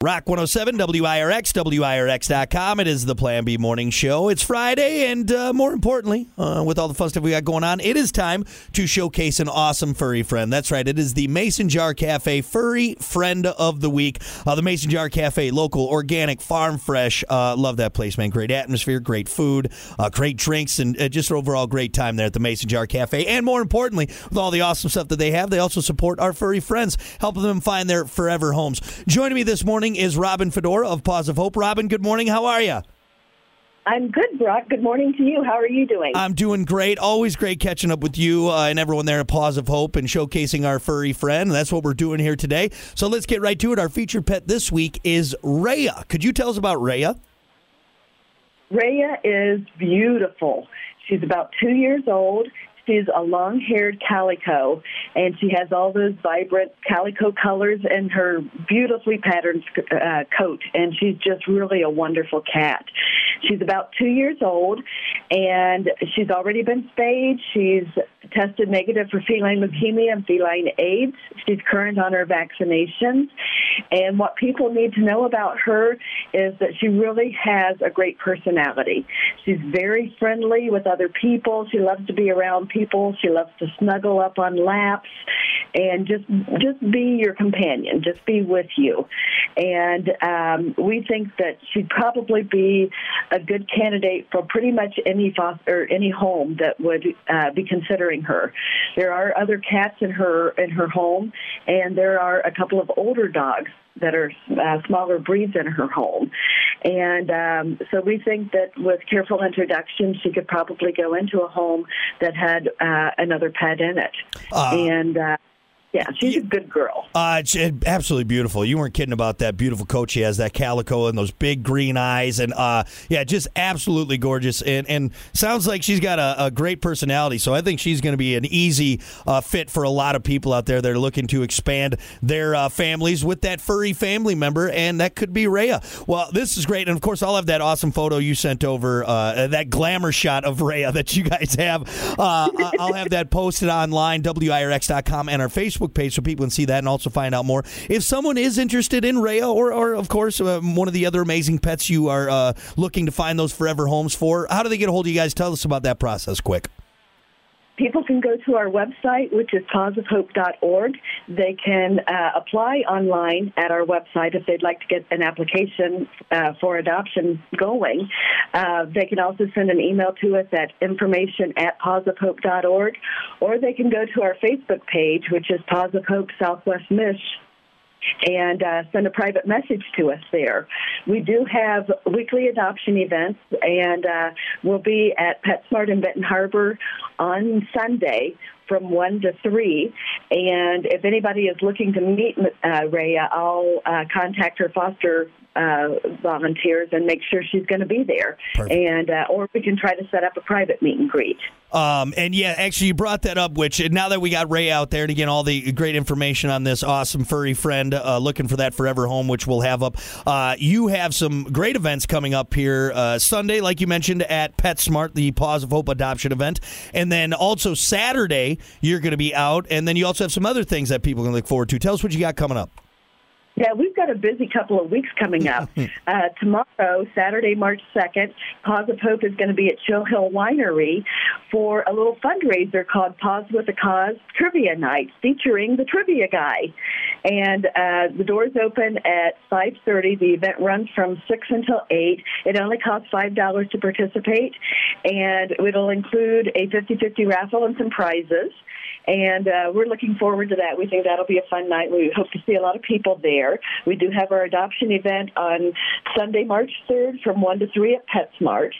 Rock 107, WIRX, WIRX.com. It is the Plan B Morning Show. It's Friday, and uh, more importantly, uh, with all the fun stuff we got going on, it is time to showcase an awesome furry friend. That's right, it is the Mason Jar Cafe Furry Friend of the Week. Uh, the Mason Jar Cafe, local, organic, farm fresh. Uh, love that place, man. Great atmosphere, great food, uh, great drinks, and uh, just overall great time there at the Mason Jar Cafe. And more importantly, with all the awesome stuff that they have, they also support our furry friends, helping them find their forever homes. Joining me this morning is Robin Fedora of Paws of Hope. Robin, good morning. How are you? I'm good, Brock. Good morning to you. How are you doing? I'm doing great. Always great catching up with you uh, and everyone there at Paws of Hope and showcasing our furry friend. That's what we're doing here today. So let's get right to it. Our featured pet this week is Raya. Could you tell us about Raya? Raya is beautiful. She's about two years old. She's a long haired calico, and she has all those vibrant calico colors in her beautifully patterned uh, coat, and she's just really a wonderful cat. She's about two years old, and she's already been spayed. She's tested negative for feline leukemia and feline AIDS. She's current on her vaccinations. And what people need to know about her is that she really has a great personality. She's very friendly with other people. She loves to be around people. She loves to snuggle up on laps and just just be your companion, just be with you. And um, we think that she'd probably be a good candidate for pretty much any foster, or any home that would uh, be considering her. There are other cats in her in her home, and there are a couple of older dogs that are uh, smaller breeds in her home. And um, so we think that with careful introduction, she could probably go into a home that had uh, another pet in it. Uh, and uh, yeah, she's a good girl. Uh, absolutely beautiful. You weren't kidding about that beautiful coat she has, that calico and those big green eyes, and uh, yeah, just absolutely gorgeous. And and sounds like she's got a, a great personality. So I think she's going to be an easy uh, fit for a lot of people out there that are looking to expand their uh, families with that furry family member, and that could be Raya. Well, this is great, and of course, I'll have that awesome photo you sent over, uh, that glamour shot of Raya that you guys have. Uh, I'll have that posted online, WIRX.com, and our Facebook Facebook page so people can see that and also find out more. If someone is interested in Raya or, or of course, uh, one of the other amazing pets you are uh, looking to find those forever homes for, how do they get a hold of you guys? Tell us about that process quick people can go to our website, which is pawsofhope.org. They can uh, apply online at our website if they'd like to get an application uh, for adoption going. Uh, they can also send an email to us at information at pawsofhope.org, or they can go to our Facebook page, which is Paws of Hope Southwest Mish and uh, send a private message to us there. We do have weekly adoption events, and uh, we'll be at PetSmart in Benton Harbor on Sunday from 1 to 3. And if anybody is looking to meet uh, Raya, I'll uh, contact her foster uh, volunteers and make sure she's going to be there. Perfect. And uh, or we can try to set up a private meet and greet. Um, and yeah, actually, you brought that up. Which now that we got Ray out there, and again, all the great information on this awesome furry friend uh, looking for that forever home, which we'll have up. Uh, you have some great events coming up here uh, Sunday, like you mentioned at PetSmart, the Paws of Hope adoption event, and then also Saturday you're going to be out, and then you also have some other things that people can look forward to. Tell us what you got coming up. Yeah, we've got a busy couple of weeks coming up. uh, tomorrow, Saturday, March 2nd, Paws of Hope is going to be at Chill Hill Winery for a little fundraiser called Paws with a Cause Trivia Night, featuring the trivia guy. And uh, the doors open at 5.30. The event runs from 6 until 8. It only costs $5 to participate, and it'll include a 50-50 raffle and some prizes and uh, we're looking forward to that. We think that'll be a fun night. We hope to see a lot of people there. We do have our adoption event on Sunday, March 3rd from 1 to 3 at PetSmart.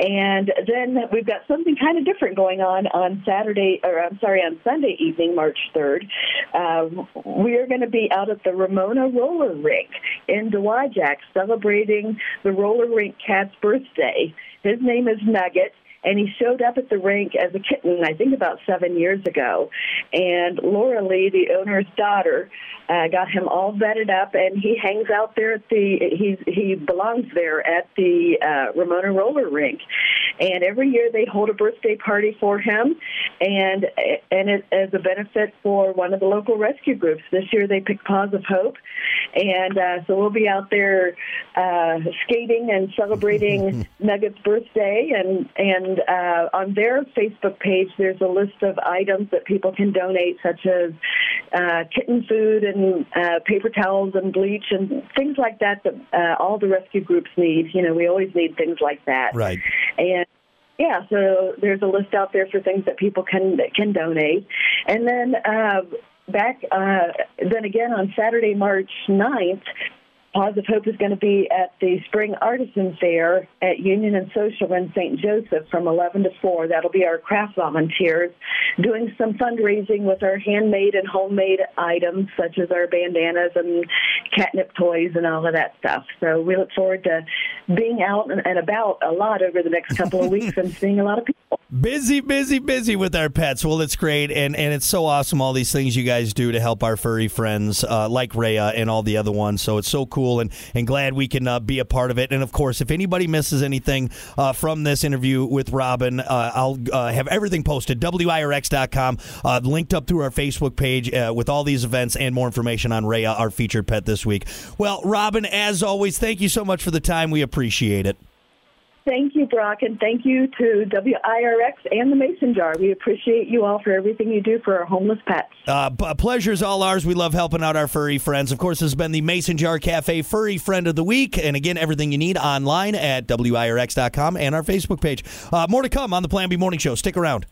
And then we've got something kind of different going on on Saturday, or I'm sorry, on Sunday evening, March 3rd. Uh, we are going to be out at the Ramona Roller Rink in Dowagiac celebrating the roller rink cat's birthday. His name is Nugget and he showed up at the rink as a kitten, I think about seven years ago. And Laura Lee, the owner's daughter, uh, got him all vetted up, and he hangs out there at the he he belongs there at the uh, Ramona Roller Rink. And every year they hold a birthday party for him, and and it as a benefit for one of the local rescue groups. This year they picked Paws of Hope, and uh, so we'll be out there uh, skating and celebrating Nugget's birthday. And and uh, on their Facebook page, there's a list of items that people can donate, such as uh, kitten food and uh, paper towels and bleach and things like that that uh, all the rescue groups need. You know, we always need things like that. Right. And yeah, so there's a list out there for things that people can can donate, and then uh, back uh, then again on Saturday, March 9th, Paws of Hope is going to be at the Spring Artisan Fair at Union and Social in St. Joseph from 11 to 4. That'll be our craft volunteers doing some fundraising with our handmade and homemade items, such as our bandanas and catnip toys and all of that stuff. So we look forward to being out and about a lot over the next couple of weeks and seeing a lot of people. Busy, busy, busy with our pets. Well, it's great, and and it's so awesome all these things you guys do to help our furry friends, uh, like Raya and all the other ones. So it's so cool, and and glad we can uh, be a part of it. And of course, if anybody misses anything uh, from this interview with Robin, uh, I'll uh, have everything posted wirx.com, uh, linked up through our Facebook page with all these events and more information on Raya, our featured pet this week. Well, Robin, as always, thank you so much for the time. We appreciate it. Thank you, Brock, and thank you to WIRX and the Mason Jar. We appreciate you all for everything you do for our homeless pets. Uh, pleasure's all ours. We love helping out our furry friends. Of course, this has been the Mason Jar Cafe Furry Friend of the Week. And again, everything you need online at WIRX.com and our Facebook page. Uh, more to come on the Plan B Morning Show. Stick around.